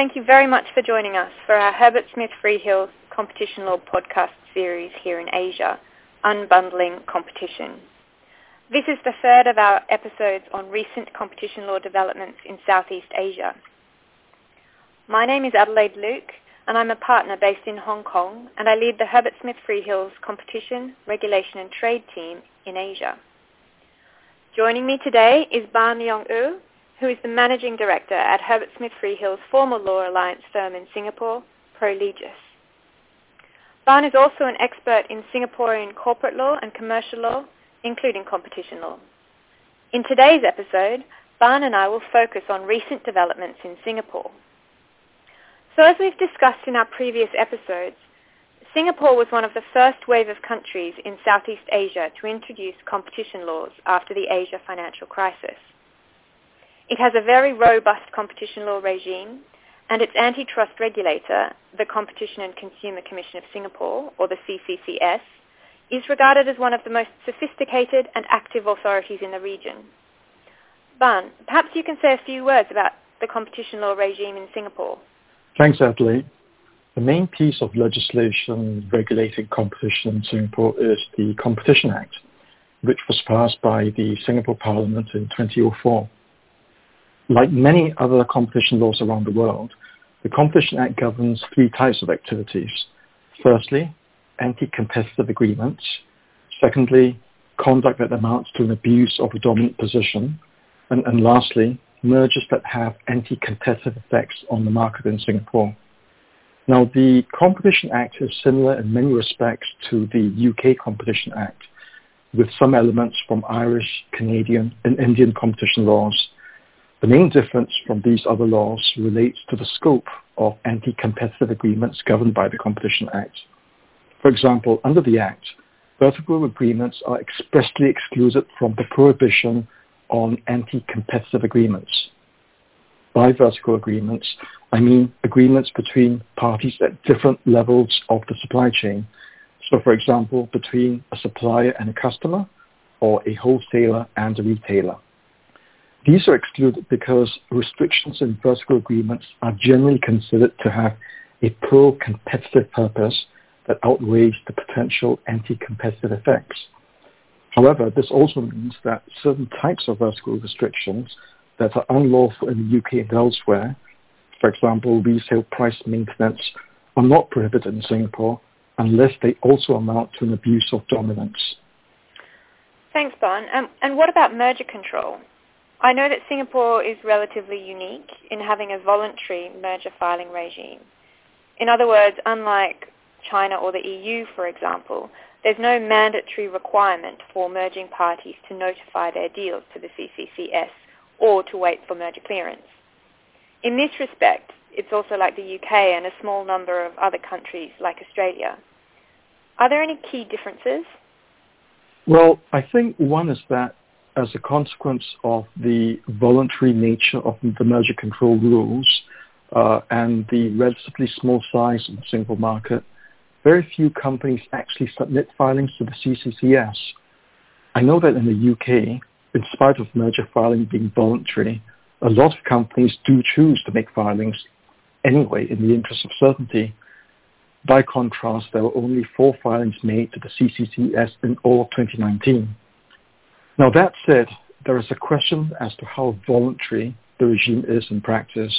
thank you very much for joining us for our Herbert Smith Freehills Competition Law podcast series here in Asia, Unbundling Competition. This is the third of our episodes on recent competition law developments in Southeast Asia. My name is Adelaide Luke, and I'm a partner based in Hong Kong, and I lead the Herbert Smith Freehills Competition, Regulation and Trade team in Asia. Joining me today is Ban Leong Oo, who is the Managing Director at Herbert Smith Freehills' former law alliance firm in Singapore, ProLegis. Ban is also an expert in Singaporean corporate law and commercial law, including competition law. In today's episode, Ban and I will focus on recent developments in Singapore. So as we've discussed in our previous episodes, Singapore was one of the first wave of countries in Southeast Asia to introduce competition laws after the Asia financial crisis. It has a very robust competition law regime, and its antitrust regulator, the Competition and Consumer Commission of Singapore, or the CCCS, is regarded as one of the most sophisticated and active authorities in the region. Ban, perhaps you can say a few words about the competition law regime in Singapore. Thanks, Adelaide. The main piece of legislation regulating competition in Singapore is the Competition Act, which was passed by the Singapore Parliament in 2004. Like many other competition laws around the world, the Competition Act governs three types of activities. Firstly, anti-competitive agreements. Secondly, conduct that amounts to an abuse of a dominant position. And, and lastly, mergers that have anti-competitive effects on the market in Singapore. Now, the Competition Act is similar in many respects to the UK Competition Act, with some elements from Irish, Canadian, and Indian competition laws. The main difference from these other laws relates to the scope of anti-competitive agreements governed by the Competition Act. For example, under the Act, vertical agreements are expressly excluded from the prohibition on anti-competitive agreements. By vertical agreements, I mean agreements between parties at different levels of the supply chain. So for example, between a supplier and a customer, or a wholesaler and a retailer. These are excluded because restrictions in vertical agreements are generally considered to have a pro-competitive purpose that outweighs the potential anti-competitive effects. However, this also means that certain types of vertical restrictions that are unlawful in the UK and elsewhere, for example, resale price maintenance, are not prohibited in Singapore unless they also amount to an abuse of dominance. Thanks, Ban. Um, and what about merger control? I know that Singapore is relatively unique in having a voluntary merger filing regime. In other words, unlike China or the EU, for example, there's no mandatory requirement for merging parties to notify their deals to the CCCS or to wait for merger clearance. In this respect, it's also like the UK and a small number of other countries like Australia. Are there any key differences? Well, I think one is that as a consequence of the voluntary nature of the merger control rules uh, and the relatively small size of the single market, very few companies actually submit filings to the CCCS. I know that in the UK, in spite of merger filing being voluntary, a lot of companies do choose to make filings anyway in the interest of certainty. By contrast, there were only four filings made to the CCCS in all of 2019. Now that said, there is a question as to how voluntary the regime is in practice.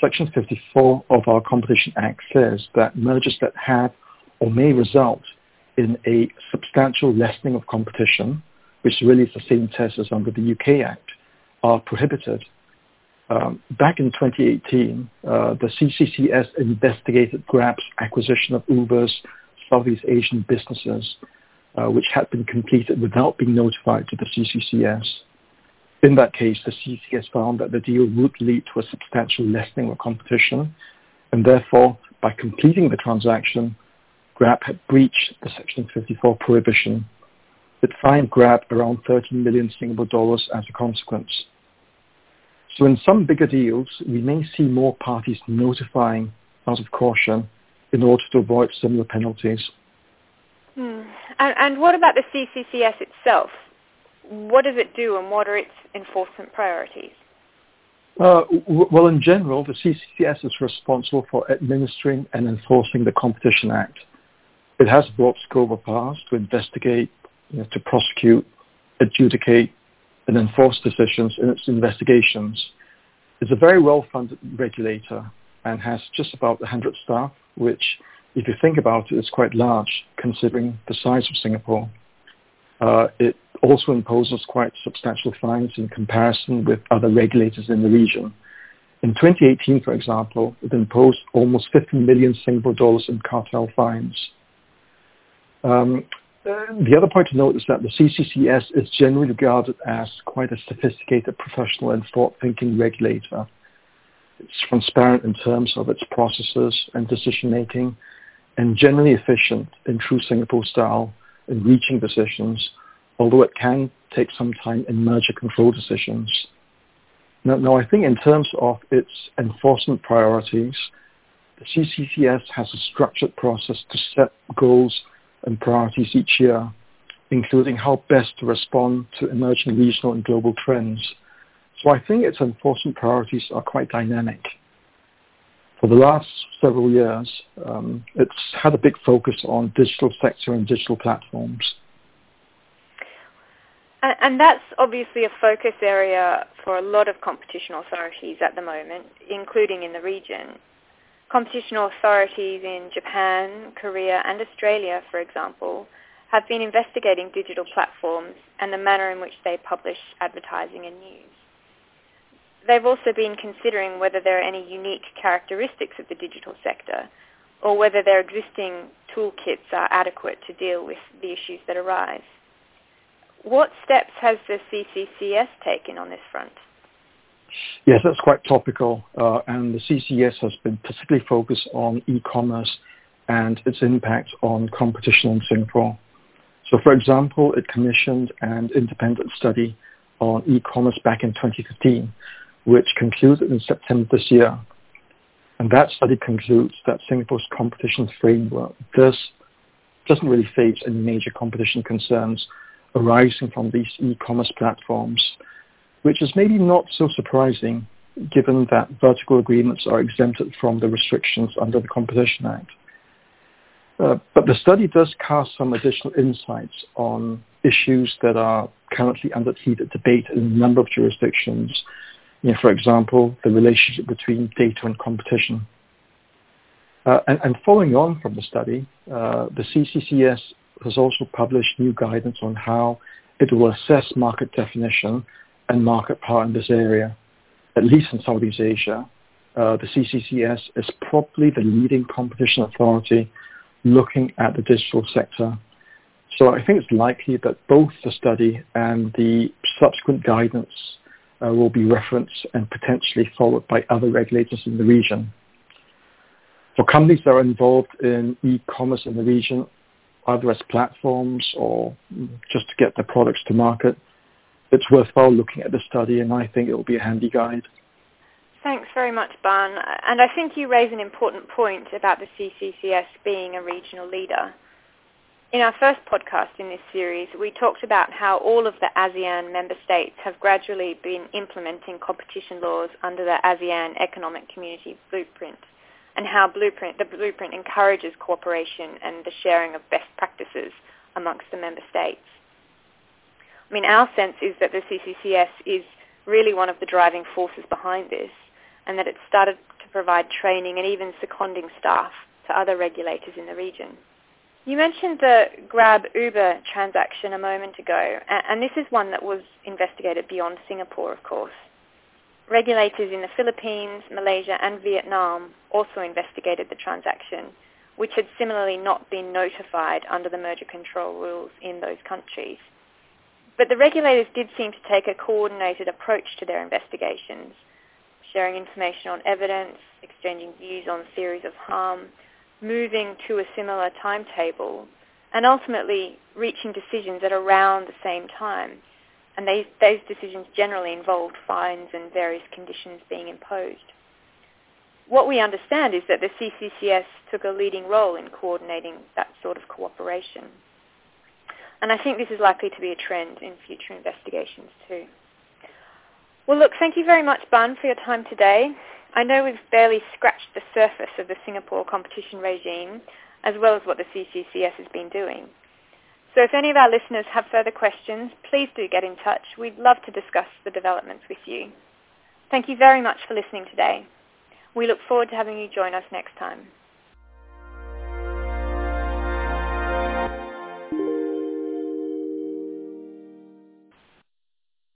Section 54 of our Competition Act says that mergers that have or may result in a substantial lessening of competition, which really is the same test as under the UK Act, are prohibited. Um, back in 2018, uh, the CCCS investigated Grab's acquisition of Uber's Southeast Asian businesses, uh, which had been completed without being notified to the CCCS. In that case, the CCS found that the deal would lead to a substantial lessening of competition, and therefore, by completing the transaction, Grab had breached the Section 54 prohibition. It fined Grab around 13 million Singapore dollars as a consequence. So in some bigger deals, we may see more parties notifying out of caution in order to avoid similar penalties. And, and what about the CCCS itself? what does it do and what are its enforcement priorities? Uh, well, in general, the CCCS is responsible for administering and enforcing the Competition Act. It has broad scope of powers to investigate, you know, to prosecute, adjudicate, and enforce decisions in its investigations. It's a very well-funded regulator and has just about 100 staff, which, if you think about it, it, is quite large considering the size of Singapore. Uh, it also imposes quite substantial fines in comparison with other regulators in the region. In 2018, for example, it imposed almost 50 million Singapore dollars in cartel fines. Um, the other point to note is that the CCCS is generally regarded as quite a sophisticated, professional, and thought-thinking regulator. It's transparent in terms of its processes and decision-making, and generally efficient in true Singapore style in reaching decisions, although it can take some time in merger control decisions. Now, now, I think in terms of its enforcement priorities, the CCCS has a structured process to set goals and priorities each year, including how best to respond to emerging regional and global trends. So I think its enforcement priorities are quite dynamic. For the last several years, um, it's had a big focus on digital sector and digital platforms. And and that's obviously a focus area for a lot of competition authorities at the moment, including in the region. Competition authorities in Japan, Korea and Australia, for example, have been investigating digital platforms and the manner in which they publish advertising and news. They've also been considering whether there are any unique characteristics of the digital sector or whether their existing toolkits are adequate to deal with the issues that arise. What steps has the CCCS taken on this front? Yes, that's quite topical. Uh, and the CCS has been particularly focused on e-commerce and its impact on competition in Singapore. So for example, it commissioned an independent study on e-commerce back in 2015, which concluded in September this year. And that study concludes that Singapore's competition framework does, doesn't really face any major competition concerns arising from these e-commerce platforms which is maybe not so surprising given that vertical agreements are exempted from the restrictions under the Competition Act. Uh, but the study does cast some additional insights on issues that are currently under heated debate in a number of jurisdictions. You know, for example, the relationship between data and competition. Uh, and, and, following on from the study, uh, the CCCS has also published new guidance on how it will assess market definition and market power in this area, at least in Southeast Asia. Uh, the CCCS is probably the leading competition authority looking at the digital sector. So I think it's likely that both the study and the subsequent guidance uh, will be referenced and potentially followed by other regulators in the region. For companies that are involved in e-commerce in the region, either as platforms or just to get their products to market, it's worthwhile looking at the study, and I think it will be a handy guide. Thanks very much, Ban. And I think you raise an important point about the CCCS being a regional leader. In our first podcast in this series, we talked about how all of the ASEAN member states have gradually been implementing competition laws under the ASEAN Economic Community Blueprint and how blueprint, the blueprint encourages cooperation and the sharing of best practices amongst the member states. I mean, our sense is that the CCCS is really one of the driving forces behind this and that it started to provide training and even seconding staff to other regulators in the region. You mentioned the Grab Uber transaction a moment ago, and this is one that was investigated beyond Singapore, of course. Regulators in the Philippines, Malaysia and Vietnam also investigated the transaction, which had similarly not been notified under the merger control rules in those countries. But the regulators did seem to take a coordinated approach to their investigations, sharing information on evidence, exchanging views on theories of harm, moving to a similar timetable, and ultimately reaching decisions at around the same time. And they, those decisions generally involved fines and various conditions being imposed. What we understand is that the CCCS took a leading role in coordinating that sort of cooperation. And I think this is likely to be a trend in future investigations too. Well, look, thank you very much, Ban, for your time today. I know we've barely scratched the surface of the Singapore competition regime, as well as what the CCCS has been doing. So if any of our listeners have further questions, please do get in touch. We'd love to discuss the developments with you. Thank you very much for listening today. We look forward to having you join us next time.